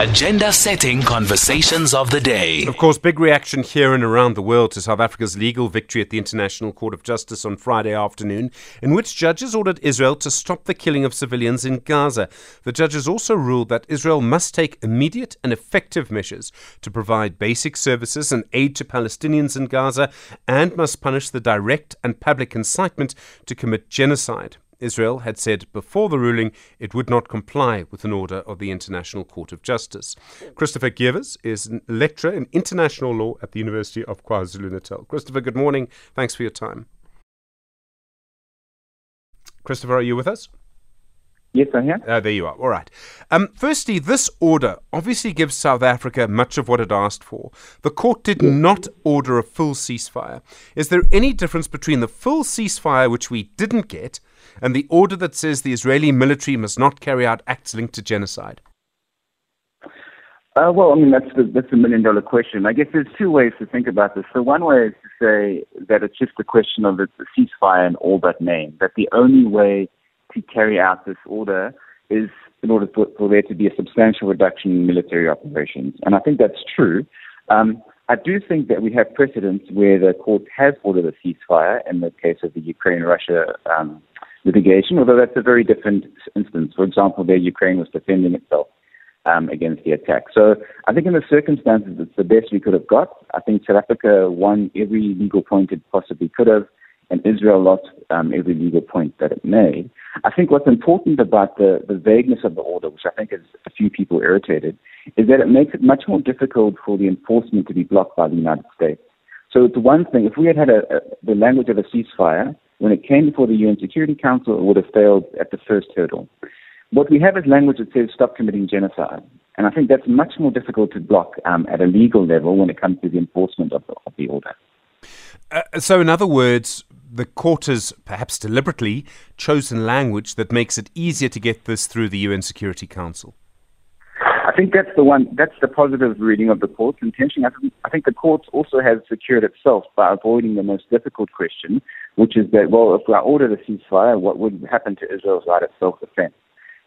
Agenda setting conversations of the day. Of course, big reaction here and around the world to South Africa's legal victory at the International Court of Justice on Friday afternoon, in which judges ordered Israel to stop the killing of civilians in Gaza. The judges also ruled that Israel must take immediate and effective measures to provide basic services and aid to Palestinians in Gaza and must punish the direct and public incitement to commit genocide. Israel had said before the ruling it would not comply with an order of the International Court of Justice. Christopher Gevers is a lecturer in international law at the University of KwaZulu Natal. Christopher, good morning. Thanks for your time. Christopher, are you with us? Yes, I am. Uh, there you are. All right. Um, firstly, this order obviously gives South Africa much of what it asked for. The court did not order a full ceasefire. Is there any difference between the full ceasefire, which we didn't get, and the order that says the Israeli military must not carry out acts linked to genocide? Uh, well, I mean that's the that's a million dollar question. I guess there's two ways to think about this. So one way is to say that it's just a question of it's a ceasefire in all but name. That the only way to carry out this order is in order for, for there to be a substantial reduction in military operations. And I think that's true. Um, I do think that we have precedents where the court has ordered a ceasefire in the case of the Ukraine-Russia um, litigation, although that's a very different instance. For example, there Ukraine was defending itself um, against the attack. So I think in the circumstances, it's the best we could have got. I think South Africa won every legal point it possibly could have and Israel lost um, every legal point that it made. I think what's important about the, the vagueness of the order, which I think is a few people irritated, is that it makes it much more difficult for the enforcement to be blocked by the United States. So it's one thing, if we had had a, a, the language of a ceasefire, when it came before the UN Security Council, it would have failed at the first hurdle. What we have is language that says stop committing genocide. And I think that's much more difficult to block um, at a legal level when it comes to the enforcement of the, of the order. Uh, so, in other words, the court has perhaps deliberately chosen language that makes it easier to get this through the UN Security Council. I think that's the one. That's the positive reading of the court's intention. I think, I think the court also has secured itself by avoiding the most difficult question, which is that well, if I order a ceasefire, what would happen to Israel's right of self-defense?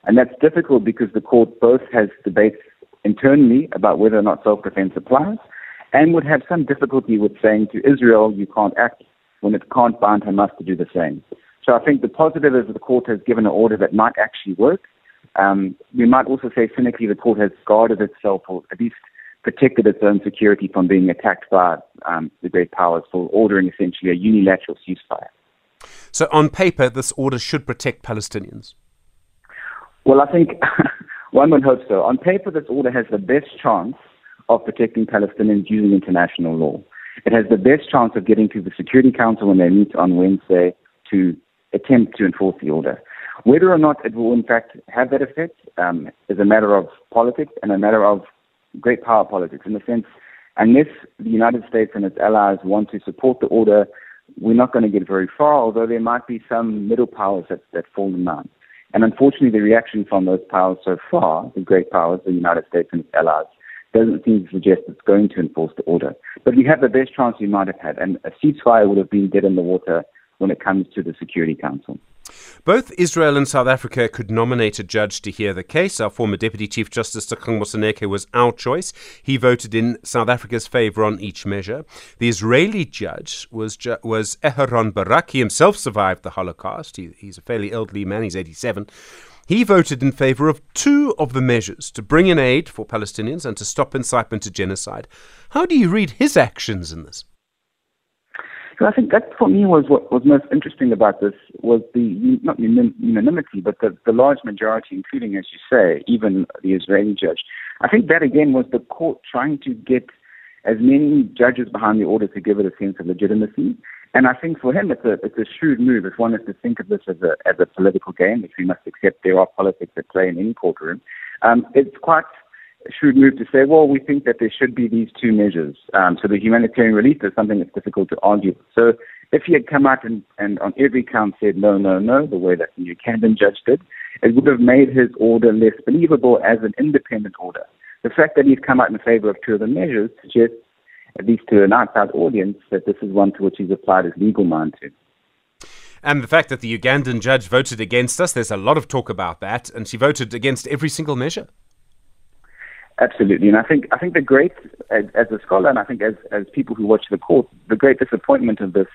And that's difficult because the court both has debates internally about whether or not self-defense applies, and would have some difficulty with saying to Israel, you can't act when it can't bind Hamas to do the same. So I think the positive is that the court has given an order that might actually work. Um, we might also say cynically the court has guarded itself or at least protected its own security from being attacked by um, the great powers for ordering essentially a unilateral ceasefire. So on paper, this order should protect Palestinians. Well, I think one would hope so. On paper, this order has the best chance of protecting Palestinians using international law. It has the best chance of getting to the Security Council when they meet on Wednesday to attempt to enforce the order. Whether or not it will in fact have that effect um, is a matter of politics and a matter of great power politics in the sense unless the United States and its allies want to support the order, we're not going to get very far, although there might be some middle powers that, that fall in line. And unfortunately, the reaction from those powers so far, the great powers, the United States and its allies, doesn't seem to suggest it's going to enforce the order. But we have the best chance we might have had, and a ceasefire would have been dead in the water when it comes to the Security Council. Both Israel and South Africa could nominate a judge to hear the case. Our former Deputy Chief Justice Dikgang Moseneke was our choice. He voted in South Africa's favor on each measure. The Israeli judge was ju- was Aharon Barak. He himself survived the Holocaust. He, he's a fairly elderly man. He's 87. He voted in favor of two of the measures to bring in aid for Palestinians and to stop incitement to genocide. How do you read his actions in this? I think that for me was what was most interesting about this was the not unanimity, but the, the large majority, including, as you say, even the Israeli judge. I think that again was the court trying to get as many judges behind the order to give it a sense of legitimacy. And I think for him, it's a it's a shrewd move. If one is to think of this as a as a political game, which we must accept, there are politics at play in any courtroom. Um, it's quite shrewd move to say, well, we think that there should be these two measures. Um, so the humanitarian relief is something that's difficult to argue. So if he had come out and, and on every count said no, no, no, the way that the Ugandan judge did, it would have made his order less believable as an independent order. The fact that he's come out in favor of two of the measures suggests at least to an outside audience, that this is one to which he's applied his legal mind to. And the fact that the Ugandan judge voted against us, there's a lot of talk about that, and she voted against every single measure. Absolutely, and I think I think the great, as, as a scholar, and I think as as people who watch the court, the great disappointment of this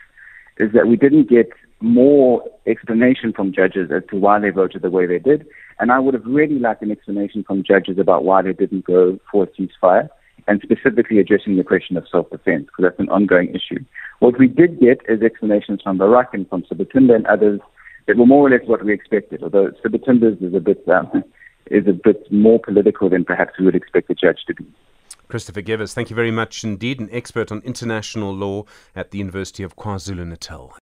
is that we didn't get more explanation from judges as to why they voted the way they did, and I would have really liked an explanation from judges about why they didn't go for a ceasefire, and specifically addressing the question of self-defense, because that's an ongoing issue. What we did get is explanations from Barak and from Sibathumba and others that were more or less what we expected, although Sibathumba's is a bit um, is a bit more political than perhaps we would expect a judge to be. Christopher Gevers, thank you very much indeed, an expert on international law at the University of KwaZulu Natal.